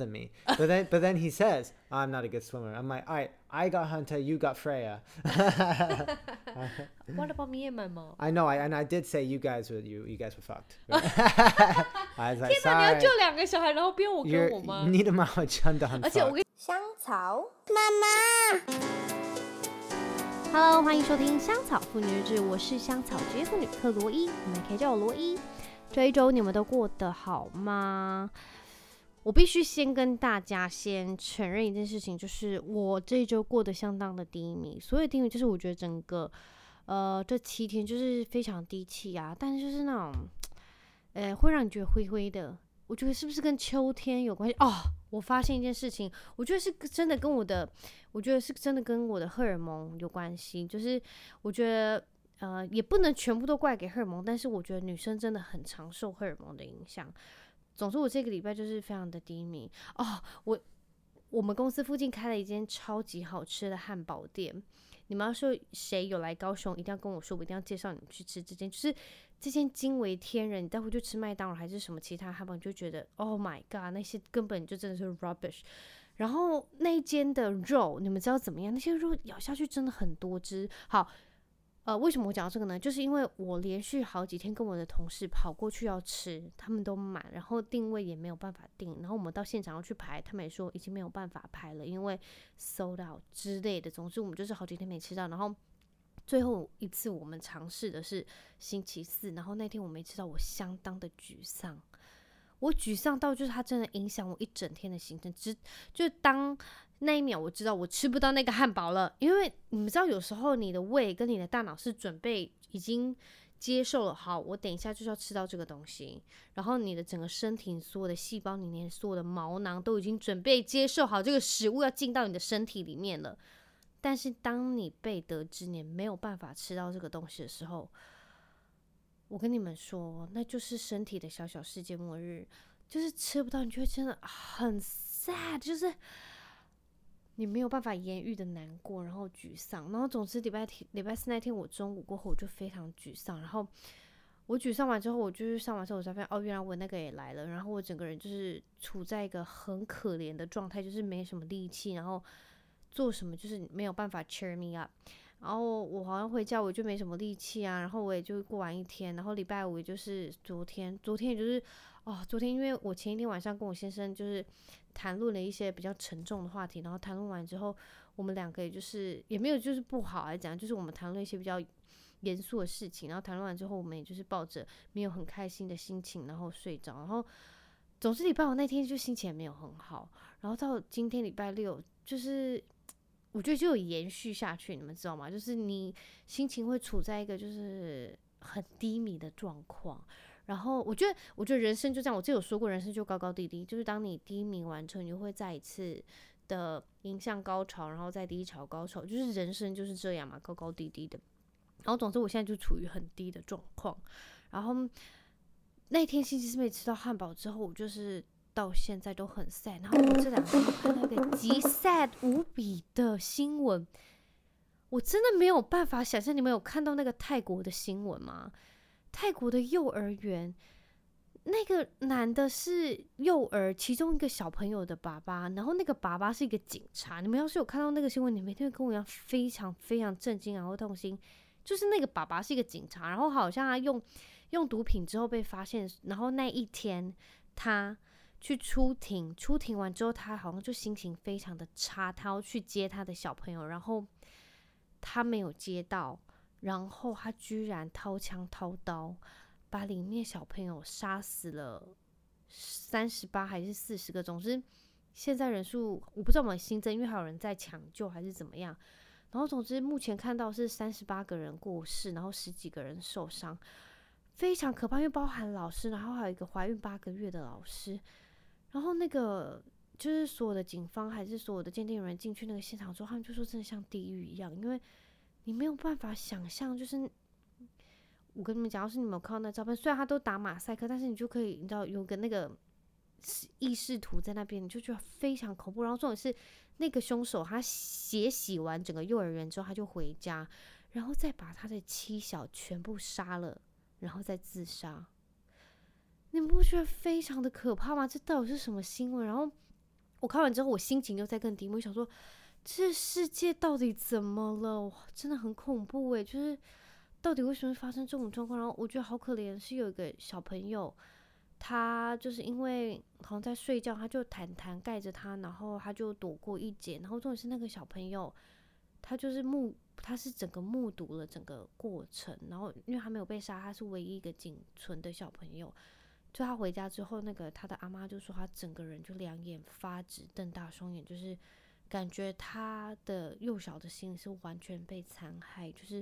than me. But then, but then he says, I'm not a good swimmer. I'm like, all right, I got Hunter, you got Freya. What about me and my mom? I know, I and I did say you guys were you you guys were fucked. I was like, 天哪，你要 sorry. 救两个小孩，然后不用我跟 You're, 我吗？你的妈妈真的很而且我 fucked 跟香草妈妈。 Hello，欢迎收听香草妇女日志，我是香草职业妇女克罗伊，你们可以叫我罗伊。这一周你们都过得好吗？ 我必须先跟大家先承认一件事情，就是我这一周过得相当的低迷。所谓低迷，就是我觉得整个呃这七天就是非常低气压，但是就是那种呃会让你觉得灰灰的。我觉得是不是跟秋天有关系？哦，我发现一件事情，我觉得是真的跟我的，我觉得是真的跟我的荷尔蒙有关系。就是我觉得呃也不能全部都怪给荷尔蒙，但是我觉得女生真的很常受荷尔蒙的影响。总之，我这个礼拜就是非常的低迷哦。我我们公司附近开了一间超级好吃的汉堡店，你们要说谁有来高雄，一定要跟我说，我一定要介绍你们去吃这间。就是这间惊为天人，你待会就吃麦当劳还是什么其他汉堡，你就觉得 Oh my God，那些根本就真的是 rubbish。然后那一间的肉，你们知道怎么样？那些肉咬下去真的很多汁。好。呃，为什么我讲到这个呢？就是因为我连续好几天跟我的同事跑过去要吃，他们都满，然后定位也没有办法定，然后我们到现场要去排，他们也说已经没有办法排了，因为 sold out 之类的。总之我们就是好几天没吃到，然后最后一次我们尝试的是星期四，然后那天我没吃到，我相当的沮丧，我沮丧到就是它真的影响我一整天的行程，只就当。那一秒我知道我吃不到那个汉堡了，因为你们知道，有时候你的胃跟你的大脑是准备已经接受了，好，我等一下就是要吃到这个东西，然后你的整个身体所有的细胞里面所有的毛囊都已经准备接受好这个食物要进到你的身体里面了，但是当你被得知你没有办法吃到这个东西的时候，我跟你们说，那就是身体的小小世界末日，就是吃不到，你就会真的很 sad，就是。你没有办法言喻的难过，然后沮丧，然后总之礼拜天、礼拜四那天我中午过后我就非常沮丧，然后我沮丧完之后，我就是上完厕所我才发现，哦，原来我那个也来了，然后我整个人就是处在一个很可怜的状态，就是没什么力气，然后做什么就是没有办法 cheer me up，然后我好像回家我就没什么力气啊，然后我也就过完一天，然后礼拜五也就是昨天，昨天也就是哦，昨天因为我前一天晚上跟我先生就是。谈论了一些比较沉重的话题，然后谈论完之后，我们两个也就是也没有就是不好来讲，就是我们谈论一些比较严肃的事情，然后谈论完之后，我们也就是抱着没有很开心的心情，然后睡着，然后总之礼拜五那天就心情也没有很好，然后到今天礼拜六，就是我觉得就有延续下去，你们知道吗？就是你心情会处在一个就是很低迷的状况。然后我觉得，我觉得人生就这样。我之前有说过，人生就高高低低，就是当你低迷完之后，你就会再一次的迎向高潮，然后再低潮高潮，就是人生就是这样嘛，高高低低的。然后总之，我现在就处于很低的状况。然后那天星期四没吃到汉堡之后，我就是到现在都很 sad。然后我这两天看到一个 极 sad 无比的新闻，我真的没有办法想象。你们有看到那个泰国的新闻吗？泰国的幼儿园，那个男的是幼儿其中一个小朋友的爸爸，然后那个爸爸是一个警察。你们要是有看到那个新闻，你们一定会跟我一样非常非常震惊，然后痛心。就是那个爸爸是一个警察，然后好像他用用毒品之后被发现，然后那一天他去出庭，出庭完之后他好像就心情非常的差，他要去接他的小朋友，然后他没有接到。然后他居然掏枪掏刀，把里面小朋友杀死了三十八还是四十个？总之，现在人数我不知道有没有新增，因为还有人在抢救还是怎么样。然后总之目前看到是三十八个人过世，然后十几个人受伤，非常可怕，因为包含老师，然后还有一个怀孕八个月的老师。然后那个就是所有的警方还是所有的鉴定人员进去那个现场之后，他们就说真的像地狱一样，因为。你没有办法想象，就是我跟你们讲，要是你们有看到那照片，虽然他都打马赛克，但是你就可以，你知道有个那个意识图在那边，你就觉得非常恐怖。然后重点是，那个凶手他血洗完整个幼儿园之后，他就回家，然后再把他的妻小全部杀了，然后再自杀。你们不觉得非常的可怕吗？这到底是什么新闻？然后我看完之后，我心情又在更低。我想说，这世界到底怎么了？真的很恐怖诶，就是到底为什么会发生这种状况？然后我觉得好可怜，是有一个小朋友，他就是因为好像在睡觉，他就毯毯盖着他，然后他就躲过一劫。然后重点是那个小朋友，他就是目，他是整个目睹了整个过程。然后因为他没有被杀，他是唯一一个仅存的小朋友。就他回家之后，那个他的阿妈就说他整个人就两眼发直，瞪大双眼，就是感觉他的幼小的心是完全被残害。就是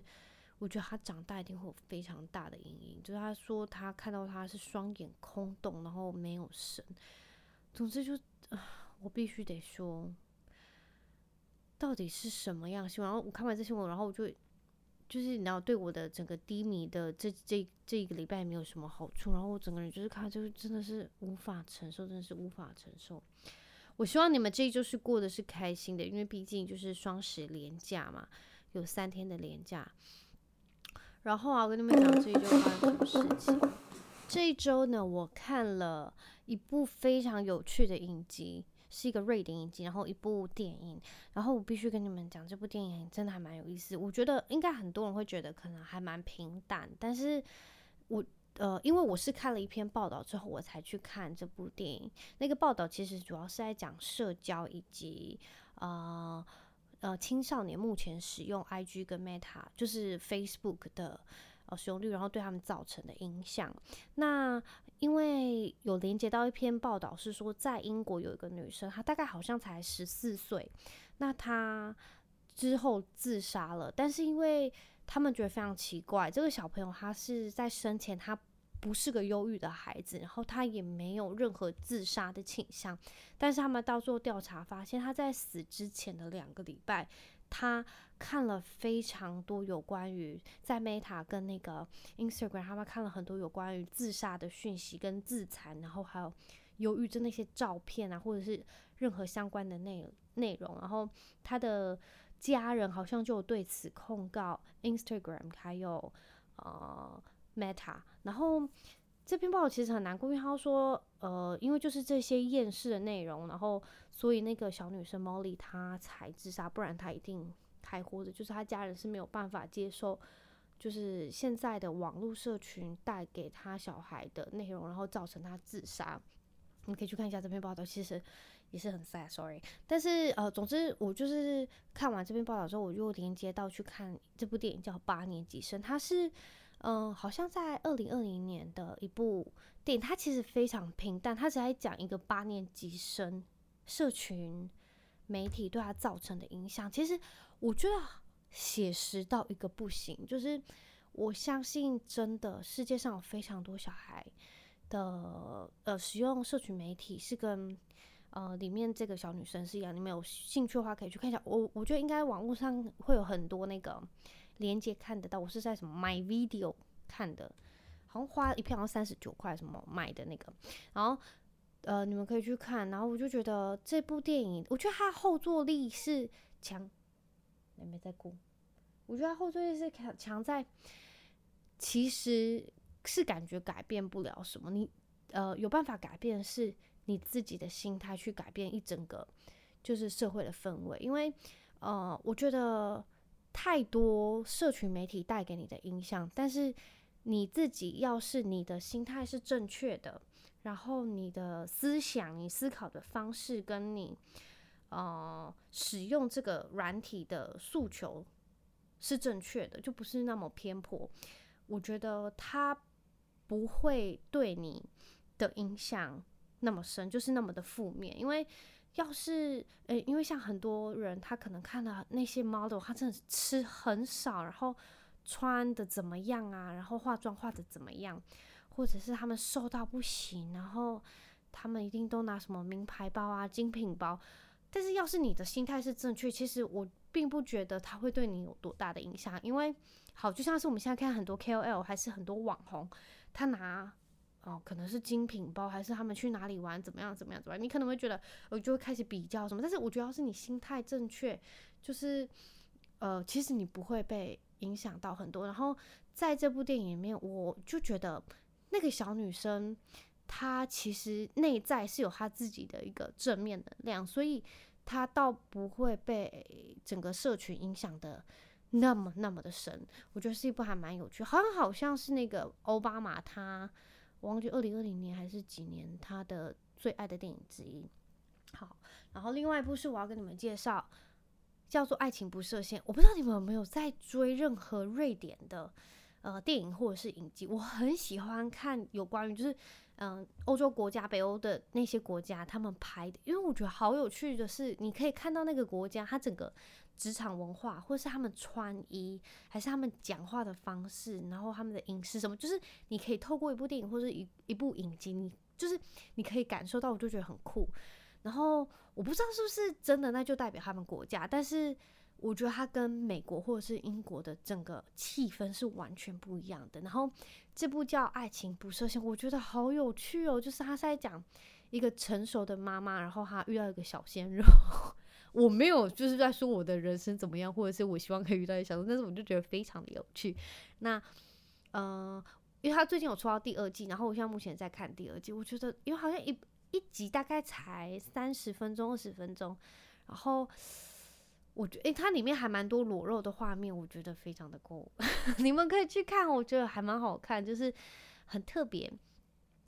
我觉得他长大一定会有非常大的阴影。就是他说他看到他是双眼空洞，然后没有神。总之就啊，我必须得说，到底是什么样新闻？然后我看完这新闻，然后我就。就是你知道，对我的整个低迷的这这这一个礼拜没有什么好处，然后我整个人就是看，就是真的是无法承受，真的是无法承受。我希望你们这一周是过的是开心的，因为毕竟就是双十连假嘛，有三天的连假。然后啊，我跟你们讲这一周发生什么事情。这一周呢，我看了一部非常有趣的影集。是一个瑞典影集，然后一部电影，然后我必须跟你们讲，这部电影真的还蛮有意思。我觉得应该很多人会觉得可能还蛮平淡，但是我呃，因为我是看了一篇报道之后，我才去看这部电影。那个报道其实主要是在讲社交以及呃呃青少年目前使用 IG 跟 Meta，就是 Facebook 的呃使用率，然后对他们造成的影响。那因为有连接到一篇报道，是说在英国有一个女生，她大概好像才十四岁，那她之后自杀了。但是因为他们觉得非常奇怪，这个小朋友他是在生前他不是个忧郁的孩子，然后他也没有任何自杀的倾向。但是他们到最后调查发现，他在死之前的两个礼拜，他看了非常多有关于在 Meta 跟那个 Instagram，他们看了很多有关于自杀的讯息跟自残，然后还有忧郁症那些照片啊，或者是任何相关的内内容。然后他的家人好像就对此控告 Instagram 还有呃 Meta。然后这篇报道其实很难过，因为他说呃，因为就是这些厌世的内容，然后。所以那个小女生 Molly 她才自杀，不然她一定还活着。就是她家人是没有办法接受，就是现在的网络社群带给她小孩的内容，然后造成她自杀。你可以去看一下这篇报道，其实也是很 sad，sorry。但是呃，总之我就是看完这篇报道之后，我就连接到去看这部电影叫《八年级生》，它是嗯、好像在二零二零年的一部电影，它其实非常平淡，它只在讲一个八年级生。社群媒体对他造成的影响，其实我觉得写实到一个不行。就是我相信，真的世界上有非常多小孩的呃使用社群媒体是跟呃里面这个小女生是一样。你们有兴趣的话，可以去看一下。我我觉得应该网络上会有很多那个连接看得到。我是在什么 My Video 看的，好像花一片好像三十九块什么买的那个，然后。呃，你们可以去看，然后我就觉得这部电影，我觉得它后坐力是强，没没在顾，我觉得它后坐力是强强在，其实是感觉改变不了什么，你呃有办法改变是你自己的心态去改变一整个就是社会的氛围，因为呃我觉得太多社群媒体带给你的影响，但是你自己要是你的心态是正确的。然后你的思想、你思考的方式，跟你呃使用这个软体的诉求是正确的，就不是那么偏颇。我觉得它不会对你的影响那么深，就是那么的负面。因为要是诶，因为像很多人，他可能看到那些 model，他真的吃很少，然后穿的怎么样啊，然后化妆化的怎么样。或者是他们瘦到不行，然后他们一定都拿什么名牌包啊、精品包。但是要是你的心态是正确，其实我并不觉得他会对你有多大的影响。因为好，就像是我们现在看很多 KOL 还是很多网红，他拿哦可能是精品包，还是他们去哪里玩怎么样怎么样怎么样，你可能会觉得我就会开始比较什么。但是我觉得要是你心态正确，就是呃其实你不会被影响到很多。然后在这部电影里面，我就觉得。那个小女生，她其实内在是有她自己的一个正面能量，所以她倒不会被整个社群影响的那么那么的深。我觉得是一部还蛮有趣，好像好像是那个奥巴马他，我忘记二零二零年还是几年他的最爱的电影之一。好，然后另外一部是我要跟你们介绍，叫做《爱情不设限》。我不知道你们有没有在追任何瑞典的呃电影或者是影集？我很喜欢看有关于就是嗯欧洲国家、北欧的那些国家他们拍的，因为我觉得好有趣的是，你可以看到那个国家它整个职场文化，或是他们穿衣，还是他们讲话的方式，然后他们的饮食什么，就是你可以透过一部电影或者一一部影集，你就是你可以感受到，我就觉得很酷。然后我不知道是不是真的，那就代表他们国家。但是我觉得它跟美国或者是英国的整个气氛是完全不一样的。然后这部叫《爱情不设限》，我觉得好有趣哦。就是他是在讲一个成熟的妈妈，然后她遇到一个小鲜肉。我没有就是在说我的人生怎么样，或者是我希望可以遇到一些小鲜肉，但是我就觉得非常的有趣。那呃，因为他最近有出到第二季，然后我现在目前在看第二季，我觉得因为好像一。一集大概才三十分钟、二十分钟，然后我觉得，诶，它里面还蛮多裸露的画面，我觉得非常的酷，你们可以去看，我觉得还蛮好看，就是很特别。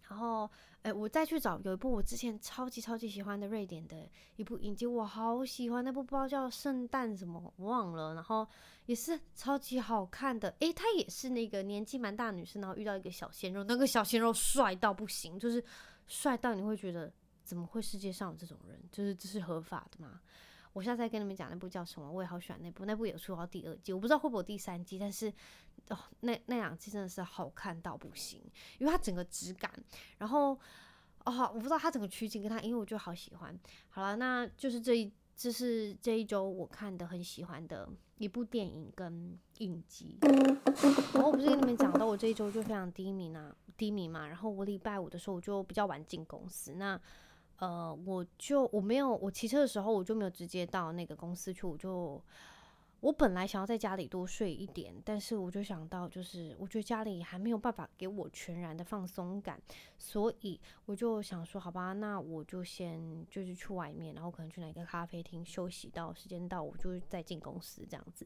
然后，诶，我再去找有一部我之前超级超级喜欢的瑞典的一部影集，我好喜欢那部，不知道叫圣诞什么，忘了。然后也是超级好看的，诶，她也是那个年纪蛮大的女生，然后遇到一个小鲜肉，那个小鲜肉帅到不行，就是。帅到你会觉得怎么会世界上有这种人？就是这是合法的吗？我现在在跟你们讲那部叫什么？我也好喜欢那部，那部也出到第二季，我不知道会不会有第三季，但是哦，那那两季真的是好看到不行，因为它整个质感，然后哦，我不知道它整个取景跟它，因为我就好喜欢。好了，那就是这一，这是这一周我看的很喜欢的一部电影跟影集。然后我不是跟你们讲到，我这一周就非常低迷啊。低迷嘛，然后我礼拜五的时候我就比较晚进公司，那呃我就我没有我骑车的时候我就没有直接到那个公司去，我就我本来想要在家里多睡一点，但是我就想到就是我觉得家里还没有办法给我全然的放松感，所以我就想说好吧，那我就先就是去外面，然后可能去哪个咖啡厅休息到时间到，我就再进公司这样子。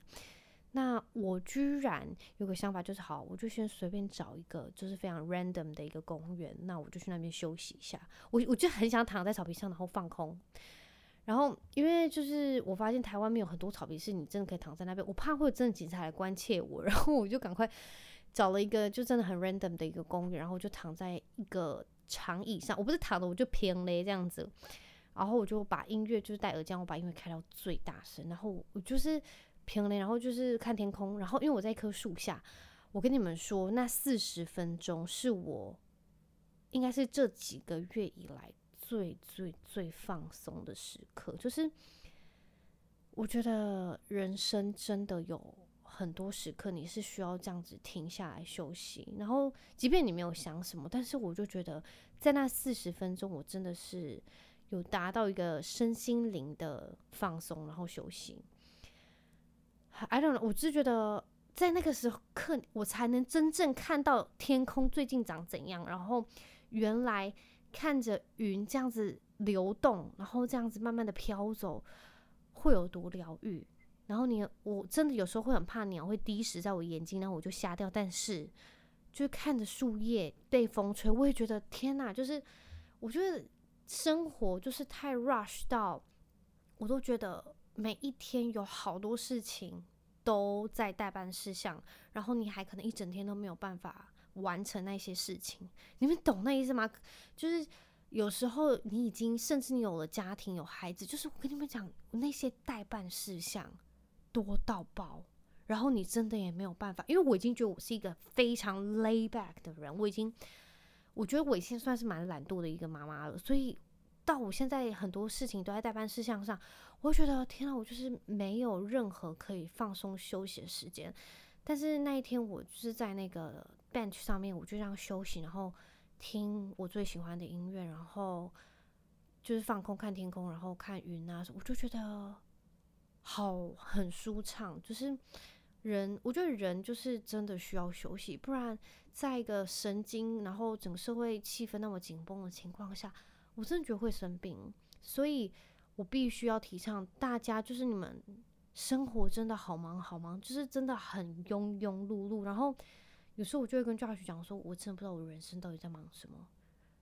那我居然有个想法，就是好，我就先随便找一个，就是非常 random 的一个公园，那我就去那边休息一下。我我就很想躺在草皮上，然后放空。然后因为就是我发现台湾没有很多草皮是你真的可以躺在那边，我怕会有真的警察来关切我，然后我就赶快找了一个就真的很 random 的一个公园，然后我就躺在一个长椅上，我不是躺的，我就平嘞这样子，然后我就把音乐就是戴耳机，我把音乐开到最大声，然后我就是。平了，然后就是看天空，然后因为我在一棵树下，我跟你们说，那四十分钟是我应该是这几个月以来最最最放松的时刻。就是我觉得人生真的有很多时刻，你是需要这样子停下来休息。然后，即便你没有想什么，但是我就觉得在那四十分钟，我真的是有达到一个身心灵的放松，然后休息。I don't know，我只是觉得在那个时刻，我才能真正看到天空最近长怎样。然后原来看着云这样子流动，然后这样子慢慢的飘走，会有多疗愈。然后你，我真的有时候会很怕鸟会滴食在我眼睛，然后我就瞎掉。但是就看着树叶被风吹，我也觉得天哪！就是我觉得生活就是太 rush 到，我都觉得。每一天有好多事情都在待办事项，然后你还可能一整天都没有办法完成那些事情。你们懂那意思吗？就是有时候你已经甚至你有了家庭有孩子，就是我跟你们讲那些待办事项多到爆，然后你真的也没有办法，因为我已经觉得我是一个非常 lay back 的人，我已经我觉得我已经算是蛮懒惰的一个妈妈了，所以。到我现在很多事情都在待办事项上，我觉得天啊，我就是没有任何可以放松休息的时间。但是那一天我就是在那个 bench 上面，我就这样休息，然后听我最喜欢的音乐，然后就是放空看天空，然后看云啊，我就觉得好很舒畅，就是人，我觉得人就是真的需要休息，不然在一个神经，然后整个社会气氛那么紧绷的情况下，我真的觉得会生病。所以我必须要提倡大家，就是你们生活真的好忙好忙，就是真的很庸庸碌碌。然后有时候我就会跟 Josh 讲说，我真的不知道我人生到底在忙什么。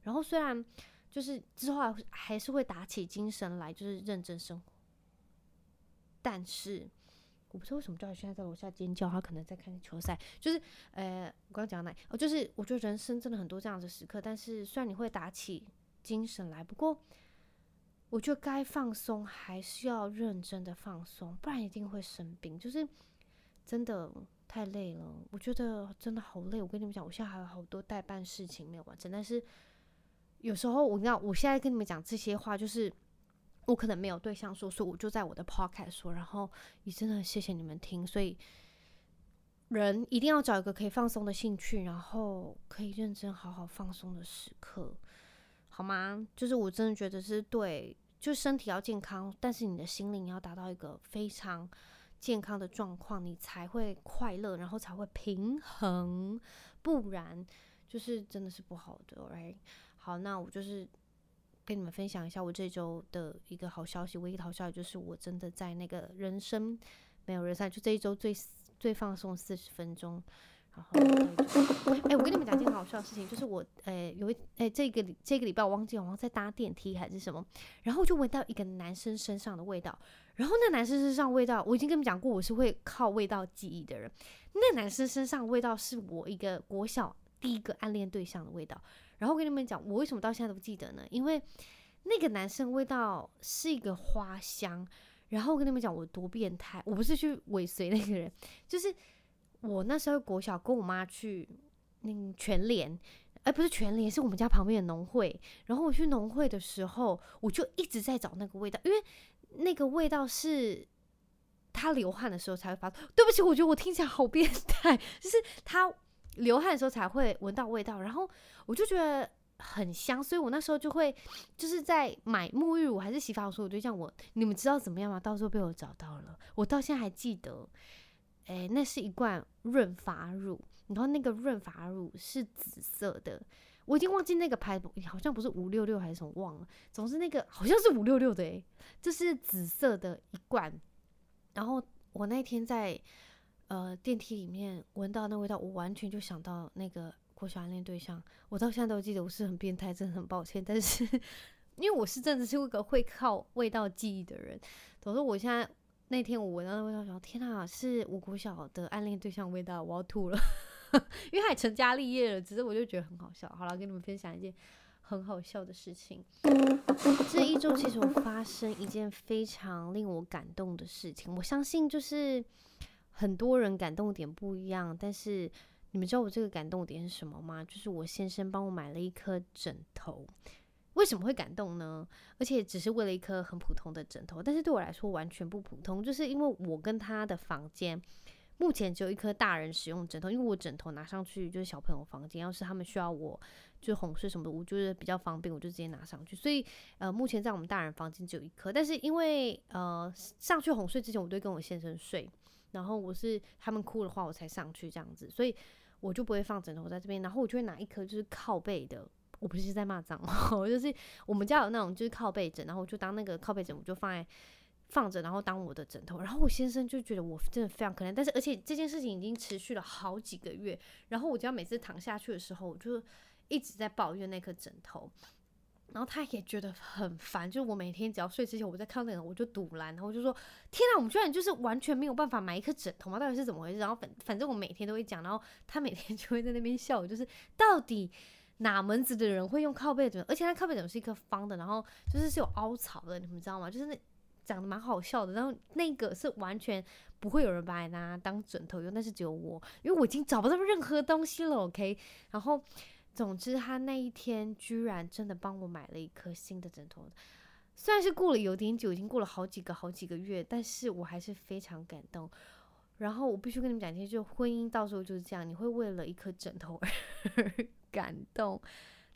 然后虽然就是之后还是会打起精神来，就是认真生活，但是。我不知道为什么叫他现在在楼下尖叫，他可能在看球赛。就是，呃，我刚刚讲的那，哦，就是我觉得人生真的很多这样的时刻。但是虽然你会打起精神来，不过我觉得该放松还是要认真的放松，不然一定会生病。就是真的太累了，我觉得真的好累。我跟你们讲，我现在还有好多待办事情没有完成。但是有时候我跟你讲，我现在跟你们讲这些话，就是。我可能没有对象说，所以我就在我的 podcast 说，然后也真的谢谢你们听。所以人一定要找一个可以放松的兴趣，然后可以认真好好放松的时刻，好吗？就是我真的觉得是对，就身体要健康，但是你的心灵要达到一个非常健康的状况，你才会快乐，然后才会平衡，不然就是真的是不好的。OK，好，那我就是。跟你们分享一下我这周的一个好消息，唯一的好消息就是我真的在那个人生没有人赛，就这一周最最放松四十分钟。然后，哎、欸，我跟你们讲一件好笑的事情，就是我，哎、欸，有一，哎、欸，这个这个礼拜我忘记我好像在搭电梯还是什么，然后就闻到一个男生身上的味道，然后那男生身上的味道，我已经跟你们讲过，我是会靠味道记忆的人，那男生身上的味道是我一个国小第一个暗恋对象的味道。然后我跟你们讲，我为什么到现在都不记得呢？因为那个男生味道是一个花香。然后我跟你们讲，我多变态，我不是去尾随那个人，就是我那时候国小跟我妈去那全联，哎，不是全联，是我们家旁边的农会。然后我去农会的时候，我就一直在找那个味道，因为那个味道是他流汗的时候才会发。对不起，我觉得我听起来好变态，就是他。流汗的时候才会闻到味道，然后我就觉得很香，所以我那时候就会就是在买沐浴乳还是洗发水，我就这样闻。你们知道怎么样吗？到时候被我找到了，我到现在还记得，诶，那是一罐润发乳，然后那个润发乳是紫色的，我已经忘记那个牌，好像不是五六六还是什么忘了，总之那个好像是五六六的诶，这是紫色的一罐，然后我那天在。呃，电梯里面闻到那味道，我完全就想到那个国小暗恋对象。我到现在都记得，我是很变态，真的很抱歉。但是 因为我是真的是一个会靠味道记忆的人，总之我现在那天我闻到那味道，想天哪，是我国小的暗恋对象味道，我要吐了。因为他也成家立业了，只是我就觉得很好笑。好了，跟你们分享一件很好笑的事情。这一周其实我发生一件非常令我感动的事情，我相信就是。很多人感动点不一样，但是你们知道我这个感动点是什么吗？就是我先生帮我买了一颗枕头。为什么会感动呢？而且只是为了一颗很普通的枕头，但是对我来说完全不普通，就是因为我跟他的房间目前只有一颗大人使用枕头，因为我枕头拿上去就是小朋友房间，要是他们需要我就哄睡什么的，我就是比较方便，我就直接拿上去。所以呃，目前在我们大人房间只有一颗，但是因为呃上去哄睡之前，我都跟我先生睡。然后我是他们哭的话，我才上去这样子，所以我就不会放枕头在这边。然后我就会拿一颗就是靠背的，我不是在骂脏话，我就是我们家有那种就是靠背枕，然后我就当那个靠背枕，我就放在放着，然后当我的枕头。然后我先生就觉得我真的非常可怜，但是而且这件事情已经持续了好几个月。然后我只要每次躺下去的时候，我就一直在抱怨那颗枕头。然后他也觉得很烦，就是我每天只要睡之前，我在看那个，我就堵烂，然后我就说：天啊，我们居然就是完全没有办法买一颗枕头吗？到底是怎么回事？然后反反正我每天都会讲，然后他每天 就会在那边笑我，就是到底哪门子的人会用靠背枕？而且他靠背枕是一颗方的，然后就是是有凹槽的，你们知道吗？就是那长得蛮好笑的，然后那个是完全不会有人把它拿当枕头用，但是只有我，因为我已经找不到任何东西了，OK，然后。总之，他那一天居然真的帮我买了一颗新的枕头。虽然是过了有点久，已经过了好几个好几个月，但是我还是非常感动。然后我必须跟你们讲一件，就婚姻到时候就是这样，你会为了一颗枕头而 感动。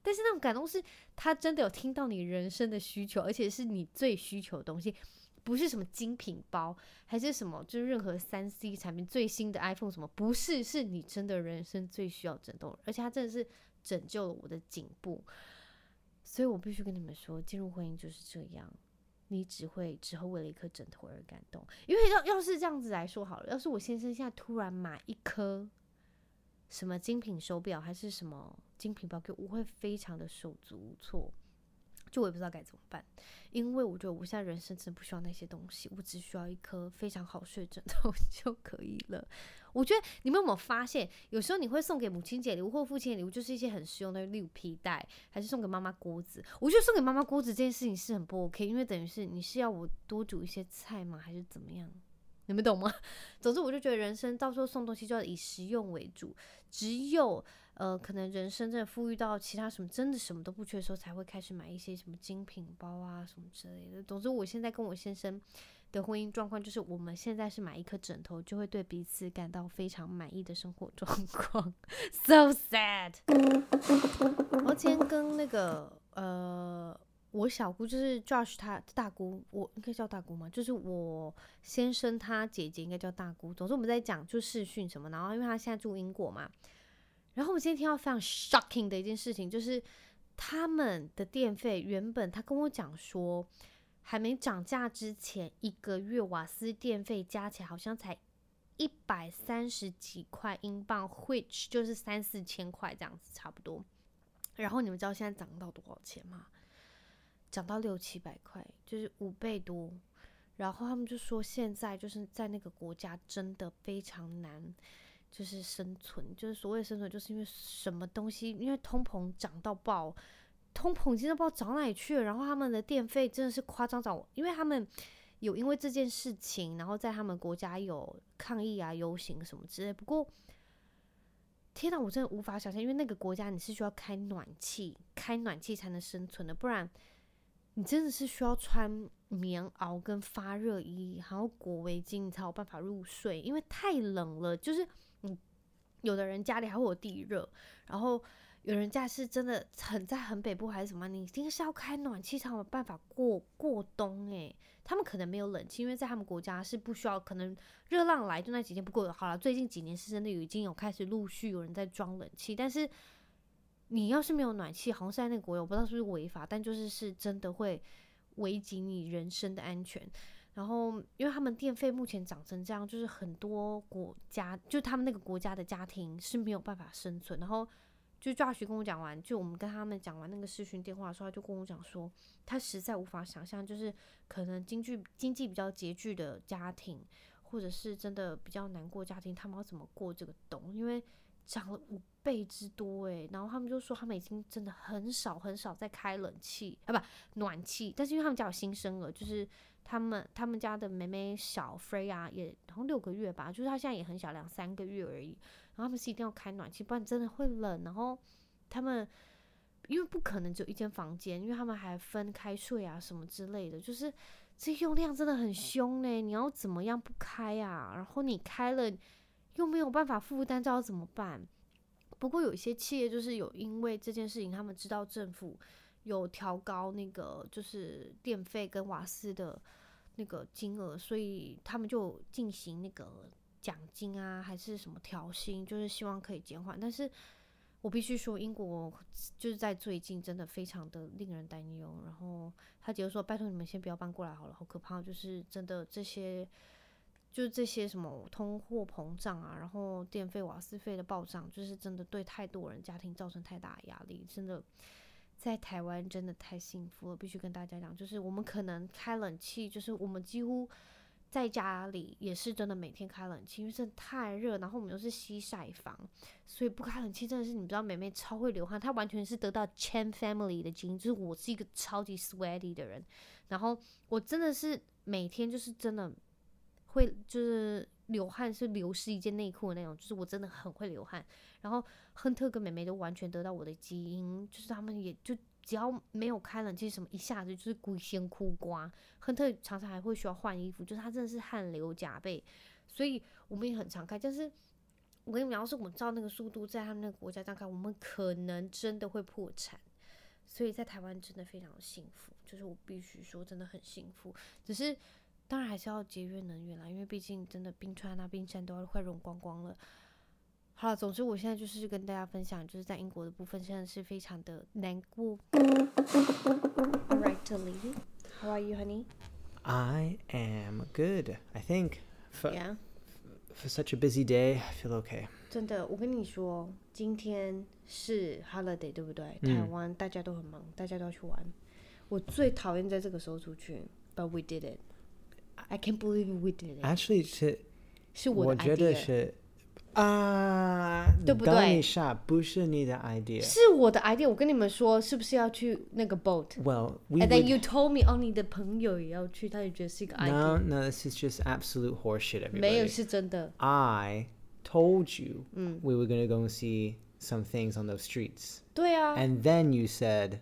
但是那种感动是他真的有听到你人生的需求，而且是你最需求的东西。不是什么精品包，还是什么，就是任何三 C 产品最新的 iPhone 什么，不是，是你真的人生最需要枕头，而且它真的是拯救了我的颈部。所以我必须跟你们说，进入婚姻就是这样，你只会只会为了一颗枕头而感动。因为要要是这样子来说好了，要是我先生现在突然买一颗什么精品手表，还是什么精品包给我，我会非常的手足无措。我也不知道该怎么办，因为我觉得我现在人生真的不需要那些东西，我只需要一颗非常好睡枕头 就可以了。我觉得你们有没有发现，有时候你会送给母亲节礼物或父亲节礼物，就是一些很实用的，例如皮带，还是送给妈妈锅子。我觉得送给妈妈锅子这件事情是很不 OK，因为等于是你是要我多煮一些菜吗？还是怎么样？你们懂吗？总之，我就觉得人生到时候送东西就要以实用为主，只有。呃，可能人生真的富裕到其他什么真的什么都不缺的时候，才会开始买一些什么精品包啊什么之类的。总之，我现在跟我先生的婚姻状况就是，我们现在是买一颗枕头就会对彼此感到非常满意的生活状况。So sad。我今天跟那个呃，我小姑就是 Josh 他大姑，我应该叫大姑吗？就是我先生他姐姐应该叫大姑。总之我们在讲就视讯什么，然后因为他现在住英国嘛。然后我们今天听到非常 shocking 的一件事情，就是他们的电费原本他跟我讲说，还没涨价之前一个月瓦斯电费加起来好像才一百三十几块英镑，which 就是三四千块这样子差不多。然后你们知道现在涨到多少钱吗？涨到六七百块，就是五倍多。然后他们就说现在就是在那个国家真的非常难。就是生存，就是所谓生存，就是因为什么东西，因为通膨涨到爆，通膨已经都不知道涨哪里去了。然后他们的电费真的是夸张涨，因为他们有因为这件事情，然后在他们国家有抗议啊、游行什么之类。不过，天哪，我真的无法想象，因为那个国家你是需要开暖气，开暖气才能生存的，不然你真的是需要穿棉袄跟发热衣，还要裹围巾，你才有办法入睡，因为太冷了，就是。有的人家里还会有地热，然后有人家是真的很在很北部还是什么，你一定是要开暖气才有办法过过冬诶，他们可能没有冷气，因为在他们国家是不需要，可能热浪来就那几天。不过好了，最近几年是真的已经有开始陆续有人在装冷气，但是你要是没有暖气，好像是在那个国，我不知道是不是违法，但就是是真的会危及你人身的安全。然后，因为他们电费目前涨成这样，就是很多国家，就他们那个国家的家庭是没有办法生存。然后，就 Josh 跟我讲完，就我们跟他们讲完那个视讯电话的时候，他就跟我讲说，他实在无法想象，就是可能经济经济比较拮据的家庭，或者是真的比较难过家庭，他们要怎么过这个冬？因为涨了五倍之多诶，然后他们就说他们已经真的很少很少在开冷气啊，不暖气，但是因为他们家有新生儿，就是。他们他们家的妹妹小飞啊也好像六个月吧，就是她现在也很小，两三个月而已。然后他们是一定要开暖气，不然真的会冷。然后他们因为不可能只有一间房间，因为他们还分开睡啊什么之类的，就是这用量真的很凶嘞。你要怎么样不开啊？然后你开了又没有办法负担，这要怎么办？不过有一些企业就是有因为这件事情，他们知道政府。有调高那个就是电费跟瓦斯的那个金额，所以他们就进行那个奖金啊，还是什么调薪，就是希望可以减缓。但是我必须说，英国就是在最近真的非常的令人担忧。然后他姐姐说：“拜托你们先不要搬过来好了，好可怕！就是真的这些，就是这些什么通货膨胀啊，然后电费、瓦斯费的暴涨，就是真的对太多人家庭造成太大压力，真的。”在台湾真的太幸福了，必须跟大家讲，就是我们可能开冷气，就是我们几乎在家里也是真的每天开冷气，因为真的太热，然后我们又是西晒房，所以不开冷气真的是，你知道，美美超会流汗，她完全是得到 Chen family 的基因，就是我是一个超级 sweaty 的人，然后我真的是每天就是真的会就是。流汗是流失一件内裤的那种，就是我真的很会流汗。然后亨特跟妹妹都完全得到我的基因，就是他们也就只要没有开冷气什么，一下子就是鬼先哭瓜。亨特常常还会需要换衣服，就是他真的是汗流浃背，所以我们也很常开。但是我跟你们讲，要是我们照那个速度在他们那个国家这样开，我们可能真的会破产。所以在台湾真的非常幸福，就是我必须说真的很幸福，只是。当然还是要节约能源啦，因为毕竟真的冰川啊、冰山都要快融光光了。好了，总之我现在就是跟大家分享，就是在英国的部分真的是非常的难过。All right, Lily, how are you, honey? I am good. I think for Yeah. for such a busy day, I feel okay. 真的，我跟你说，今天是 holiday，对不对？嗯台湾大家都很忙，大家都要去玩。我最讨厌在这个时候出去，but we did it. I can't believe we did it. Actually, 是是我的我觉得 idea，是啊，对不对？等一下，不是你的 idea。是我的 idea。我跟你们说，是不是要去那个 boat？ Well, we And then would- you told me，哦，你的朋友也要去，他也觉得是一个 idea。 No, no, this is just absolute horseshit. 没有 Everybody. 是真的。 I told you Mm. we were gonna go and see some things on those streets, 对啊。 and then you said,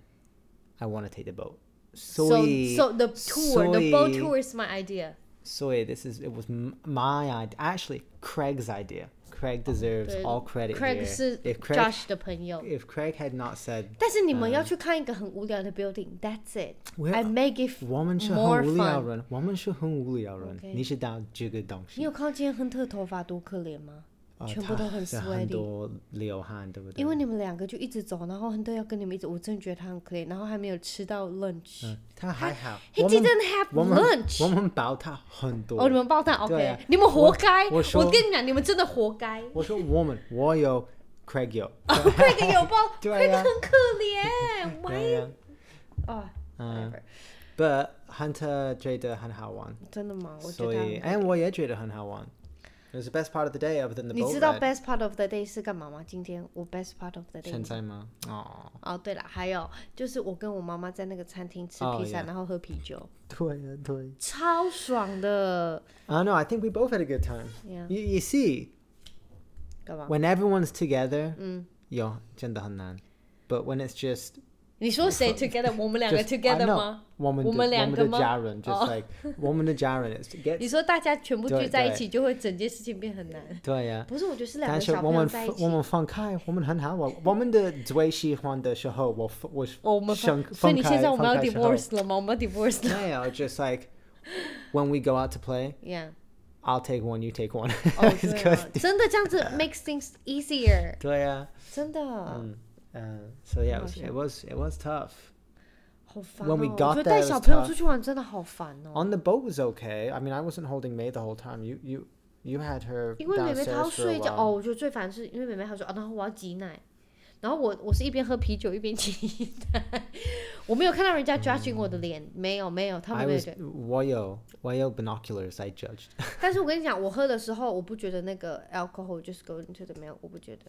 "I want to take the boat." So Soy, so the tour, the boat soy- tour is my idea. soy. This is it was m- my idea. Actually, Craig's idea. Craig deserves 对 all credit Craig here. 是 If Craig, Josh 的朋友。 if Craig had not said, 但是你们要去看一个很无聊的 building. That's it. We're- I make it 我们是很 more 无聊 fun. 人，我们是很无聊人。 Okay. 你知道这个东西？你有看到今天亨特头发多可怜吗？ 呃全部都很他 sweaty 很多流汗，对不对？因为你们两个就一直走，然后亨特要跟你们一直，我真的觉得他很可怜，然后还没有吃到 lunch。嗯，他还好。He 我们 didn't have 我们 lunch 我们抱他很多。哦，你们抱他，OK，、啊你们活该。我跟你讲，你们真的活该。我说我们，我有，Craig 有。Craig 有抱啊，Craig 很可怜。对 Why？呀，啊嗯。，But Hunter 觉得很好玩，真的吗？我觉所以，哎，我也觉得很好玩。It was the best part of the day other than the 你 boat 知道 ride. best part of the day 是干嘛吗？今天我 best part of the day 现在吗？哦，哦，对了，还有就是我跟我妈妈在那个餐厅吃哦披萨 yeah 然后喝啤酒，对呀，对。超爽的。 I know. I think we both had a good time. Yeah， You, you see, 干嘛？ when everyone's together, 嗯，有真的很难。But when it's just 你说谁 together？我们两个 just I together know, 吗？我们的我们两个吗？我们的家人 just 哦 like 我们的家人 is 你 get 说大家全部对聚在一对起，就会整件事情变很难。对呀。不是，我觉得是两个但是小朋友我们在一起我。们分开，我们很好。我我们的最喜欢的时候，我分我哦我们分分，所以你现在我们要分开时候 divorce 了吗？我们要 divorce 了。没有，just like when we go out to play, Yeah，I'll take one, you take one. 哦，It's 对 good. 啊，真的这样子 makes things easier，对呀，真的，嗯 嗯，so yeah, it was, 好 it was it was tough. 好烦 when we 哦。 got 我觉得 there, 带 it was 小朋友 tough. 出去玩真的好烦哦。 On the boat was okay. I mean, I wasn't holding May the whole time. You you you had her 因为妹妹她 downstairs 要 for a 睡觉 while. 哦，我觉得最烦是因为妹妹她说啊，然后我要挤奶，然后我我是一边喝啤酒一边挤奶，我没有看到人家 judging 我的脸，没有没有，他们 I 没有 was 觉得。我有我有 binoculars. I judged. 但是我跟你讲，我喝的时候，我不觉得那个 alcohol just go into the milk，我不觉得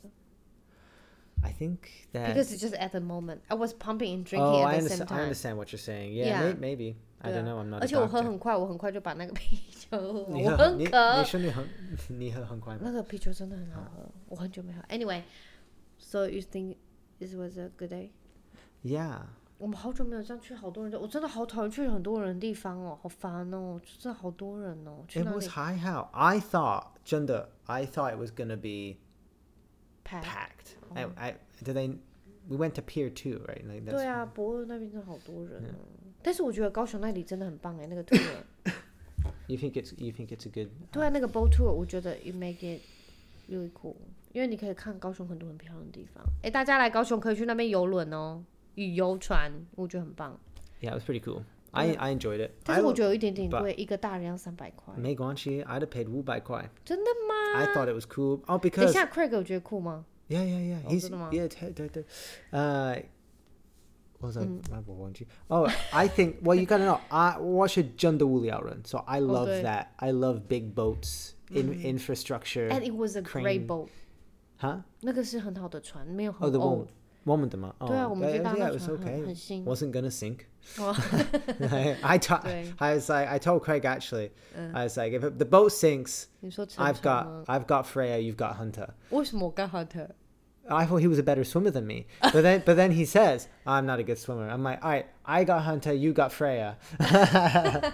I think that. because it's just at the moment I was pumping and drinking oh, I at the same understand. I time。 understand what you're saying. Yeah, Yeah. may- maybe. I 对 don't 啊 know. I'm not 而 a 且我喝 doctor. 很快，我很快就把那个啤酒喝完，我你喝你你很渴。说你很你喝很快吗？那个啤酒真的很好喝，我很久没喝。Anyway，so you think this was a good day？ Yeah. 我们好久没有这样去好多人的，我真的好讨厌去很多人的地方哦，好烦哦，真的好多人哦。去 It 哪 was 里 high how I thought 真的 I thought it was gonna be 拍？ packed. Oh. I, I did they we went to Pier Two, right? Like that's 对啊，博尔那边真的好多人哦。但是我觉得高雄那里真的很棒哎，那个 tour。 You think it's you think it's a good 对啊，那个 boat tour 我觉得 you make it really cool，因为你可以看高雄很多很漂亮的地方。哎，大家来高雄可以去那边游轮哦，旅游船，我觉得很棒。 Yeah, it was pretty cool. I I enjoyed it. 但是 I 我觉得有一点点 but- 贵，一个大人要三百块。没关系 I'd have paid 五百块。真的吗？ I thought it was cool. Oh, 等一 because 下，Craig 有觉得酷吗？ yeah, yeah, yeah. 哦， He's 真的吗？ yeah, 对对对。Uh, what was I? 嗯。我忘记。Oh, I think. Well, you gotta know. I 我是真的无聊人 so I love 对 that. I love big boats, in infrastructure. And it was a great crane boat， Huh? 那个是很好的船，没有 Oh, 很 the 欧 one.。我们的吗？对啊， Oh, 我们去 yeah, 搭 yeah, 那 it was 船很 okay. 很新。 Wasn't gonna sink. 哦 I, t- 对 I was like, I told Craig actually, 嗯 I was like, if it- the boat sinks, 你说沉 I've 船 got, 吗？ I've got Freya, you've got Hunter. 为什么我刚好的？ I thought he was a better swimmer than me, but then, but then he says, I'm not a good swimmer. I'm like, all right, I got Hunter, you got Freya.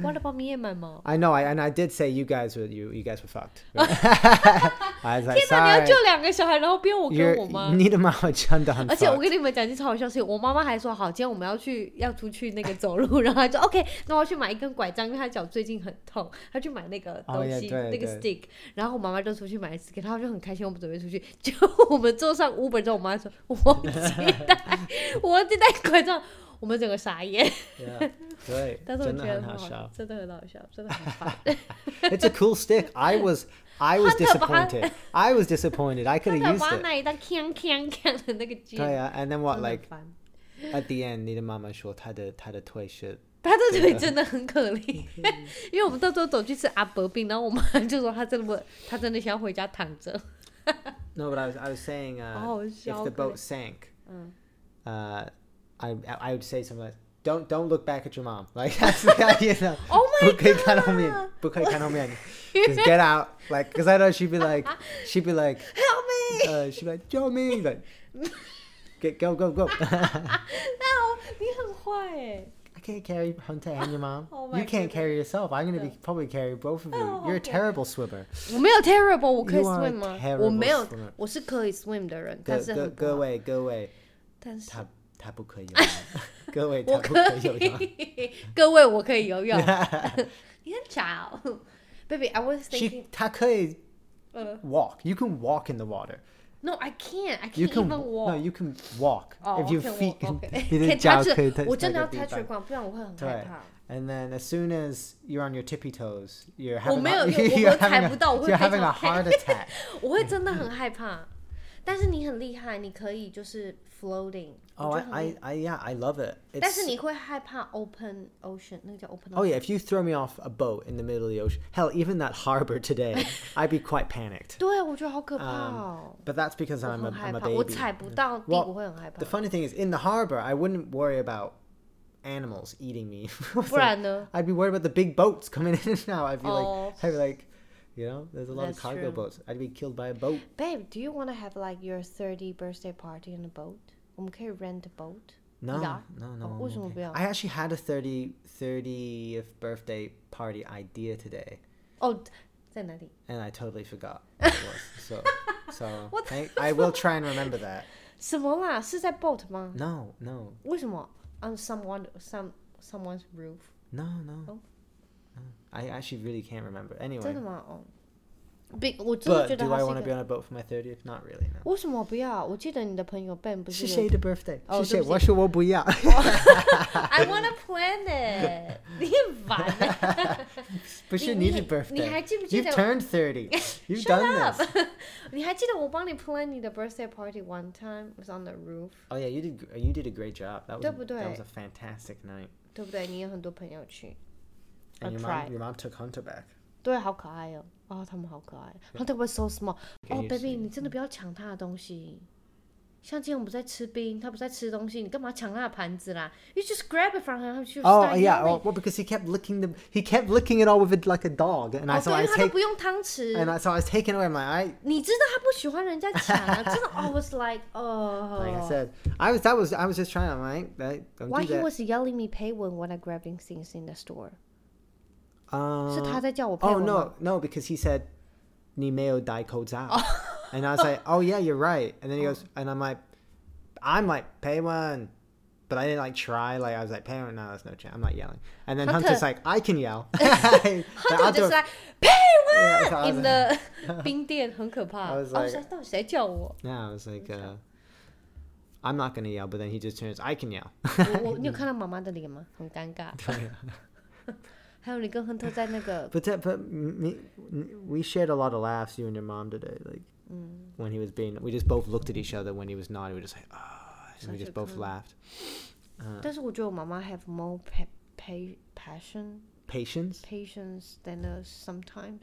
What about me and my mom？ I know, I and I did say you guys were you you guys were fucked. I was like, 天哪，你要 sorry, 救两个小孩，然后不用我跟 you're 我妈。你的妈妈真的很而且我 fucked 跟你们讲一件超好笑的事情，我妈妈还说好，今天我们要去要出去那个走路，然后她就 OK，那我要去买一根拐杖，因为她脚最近很痛，她去买那个哦东西、也对那个对 stick，然后我妈妈就出去买 stick，然后就很开心，我们准备出去，就我们坐上 Uber 之后，我妈说我忘记带， 我忘记带拐杖，我们整个傻眼，Yeah, 对，但是我觉得很好笑，真的很好笑，真的很烦。It's a cool stick. I was I was disappointed. I was disappointed. I could have used it. 那一当锵锵锵的那个键，对啊，and then what like at the end，你的妈妈说她的她的腿是他的腿真的很可怜，因为我们到时候走去吃阿伯饼，然后我妈就说她真的她真的想要回家躺着。No, but I was I was saying uh, 好好 if 笑 the boat sank, 嗯 uh, I I would say something like, "Don't don't look back at your mom." Like that's the idea. you know. Oh my 不可以看后面，不可以看后面。Just get out, like, cause I know she'd be like, she'd be like, Help me！ uh, she'd be like, "Joe me," like, get go go go. 那你很坏哎， I can't carry Hunter and your mom. Oh my you can't goodness. carry yourself. I'm gonna be probably carry both of you. Oh, You're a okay. terrible swimmer. 我没有 terrible，我可以 You are a swim 吗？ terrible 我没有 swimmer，我是可以 swim 的人，但各各是很不好。各位各位， 但是他他不可以游泳，各位我他不可可以游泳。以，各位我可以游泳。你很吵，baby，I was She thinking，他可以呃 walk. You can walk in the water. ，No，I can't，I You can't can even walk。 no, you can walk 哦 if your 我 can feet walk, can. okay. 你 Can 的脚 touch 可以 it，我真的要在 touch 地 the 板 ground，不然我会很害对怕。 And then as soon as you're on your tippy toes, you're 我 having 没有， a, 我 you're 我踩 having 不 a, 到，我会 you're 非 having a 常 heart attack. 我会真的很害怕。 但是你很厉害，你可以就是 floating。 Oh, 我 I, 觉得很 I, 厉害 I, yeah, I love it. 但 It's, 是你会害怕 open ocean，那个叫 open。 oh yeah, if you throw me off a boat in the middle of the ocean, hell, even that harbor today, I'd be quite panicked. 对，我觉得好可怕哦。 But that's because 我 I'm a, 很害 I'm a 怕，我 baby. 踩不到地， Well, 我会很害怕 The。funny thing is, in the harbor, I wouldn't worry about animals eating me. 不然呢？ I'd be worried about the big boats coming in and out. I'd be Oh. like, I'd be like, you know, there's a lot That's of cargo true. boats. I'd be killed by a boat. Babe, do you want to have like your 30 birthday party on a boat？我们可以 rent a boat。 No, Yeah. no, no. Oh, I'm 为什么 okay. 不要？ I actually had a 30, 30th birthday party idea today, 哦，在哪里？ and I totally forgot what it was. So, so What the I, I will try and remember that. 什么啦？是在 boat 吗？ No, no, 为什么？On someone some someone's roof？ no, no. Oh. no. I actually really can't remember. 真 Anyway, 的吗？哦，Big，我真的 but 觉得 do 它 I 是 want to 一 be 个。 on a boat for my 30th? Not really. No. 为什么不要？我记得你的朋友 Ben 不是有是谁的 birthday？哦是谁？对不起我说我不要。 I wanna plan it 你很烦欸。不是你你的 birthday。你还记不记 You've 得 turned 30. You've Shut done up this. 你还记得我帮你 plan 你的 birthday party one time was on the roof， Oh yeah, you did. gr- You did a great job. That was 对不对？ that was a fantastic night. 对不对？你有很多朋友去， And I your tried mom, your mom took Hunter back. 对，好可爱哦。哦，他们好可爱。他特别 so small。哦 you ，baby， see. 你真的不要抢他的东西。像今天我们在吃冰，他不在吃东西，你干嘛抢他的盘子啦？You just grab it from him. She Oh start yeah, yelling. well, well, because he kept licking the he kept licking it all with it like a dog, and I 哦， so 对， I 因为 was 他都 take 不用汤匙。 and I so I was taken away. I'm like I 你知道他不喜欢人家抢啊，真的。I was like, oh. like I said I was that was I was just trying to like I, don't Why do he that. was yelling me pay when when I grabbing things in the store？ Uh, 是他在叫我配 Oh 文吗 no, no, because he said, "你没有戴口罩," and I was like, "Oh yeah, you're right." And then he goes, and I'm like, "I'm like pay one," but I didn't like try. Like I was like, "Pay one." No, there's no chance. I'm not yelling. And then Hunter- Hunter's like, "I can yell." The Hunter other- just like pay Yeah, so I one was in the 冰店，很可怕。 I 哦， was like- 谁到底谁叫我？ yeah, I was like, uh, "I'm not gonna yell," but then he just turns, "I can yell." 我我你有看到妈妈的脸吗？很尴尬。 还有你跟亨特在那个 But that, but me, we shared a lot of laughs, you and your mom today. Like Mm. when he was being, we just both looked at each other when he was naughty. We were just like, ah, and we Such a just both cunt. laughed. Uh, 但是我觉得我妈妈 have more pa pa passion patience. patience than us sometimes.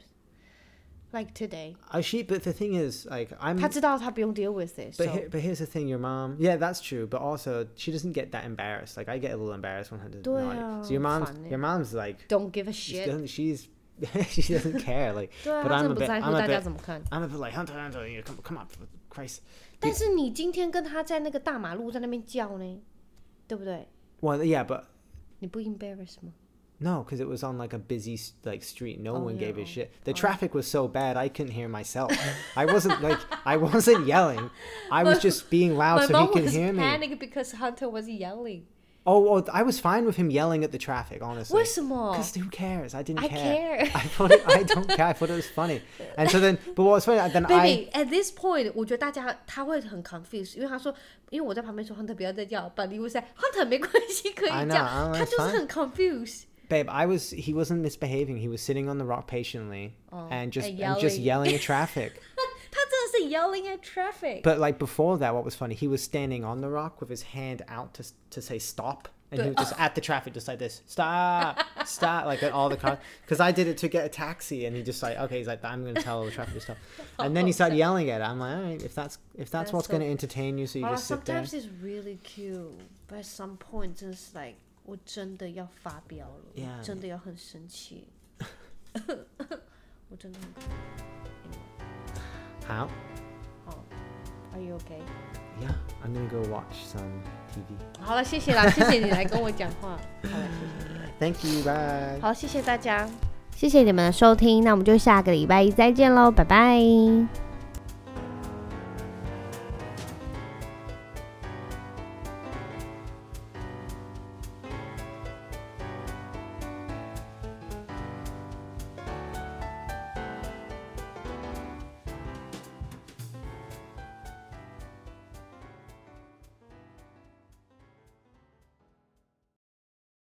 Like today， Uh, she, but the thing is, like, I'm. 她知道她不用 deal with it。 But so- here, but here's the thing, your mom. Yeah, that's true. But also, she doesn't get that embarrassed. Like I get a little embarrassed when Hunter's对 naughty. 啊， So your mom's, 很烦欸。 your mom's like, Don't give a she shit。 doesn't, she's, she doesn't care. Like, 对啊， but 她 I'm 真 a 的不 bit, 在乎 I'm a 大家 bit, 怎么看。 I'm a bit like Hunter, Hunter, you know, come, come on, Christ. 但是你今天跟他在那个大马路在那边叫呢，对不对？ Well, yeah, but 你不 embarrass 吗？ no, because it was on like a busy like street. No Oh, one gave a yeah. shit. The traffic was so bad I couldn't hear myself. I wasn't like I wasn't yelling. I was just being loud My so mom he could was hear me. panicked because Hunter was yelling. Oh, oh, I was fine with him yelling at the traffic, honestly. 为什么 Because who cares? I didn't I care. care. I thought it, I don't care. I thought it was funny. And so then, but what's funny? Then I Baby, at this point，我觉得大家他会很 confused，因为他说，因为我在旁边说 Hunter 不要再叫，but 你会说 Hunter 没关系可 I 以 know, 叫， I know, 他 it's 就是 fine. 很 confused。 babe i was he wasn't misbehaving. He was sitting on the rock patiently oh, and just and and just yelling. at traffic. Yelling at traffic. But like before that what was funny he was standing on the rock with his hand out to, to say stop. And but, he was just oh. at the traffic just like this stop stop like at all the cars. Because i did it to get a taxi and he just like okay he's like i'm gonna tell the traffic to stop. And then he started yelling at it. I'm like all right if that's if that's, that's what's so... gonna entertain you so you oh, just sit sometimes there. it's really cute but at some points it's like 我真的要发飙了 Yeah. 真的要很生气。我真的很?好，Are you okay？Yeah, I'm gonna go watch some TV. 好了，谢谢啦，谢谢你来跟我讲话。好了，谢谢你。Thank you. Bye. 好，谢谢大家，谢谢你们的收听，那我们就下个礼拜一再见喽，拜拜。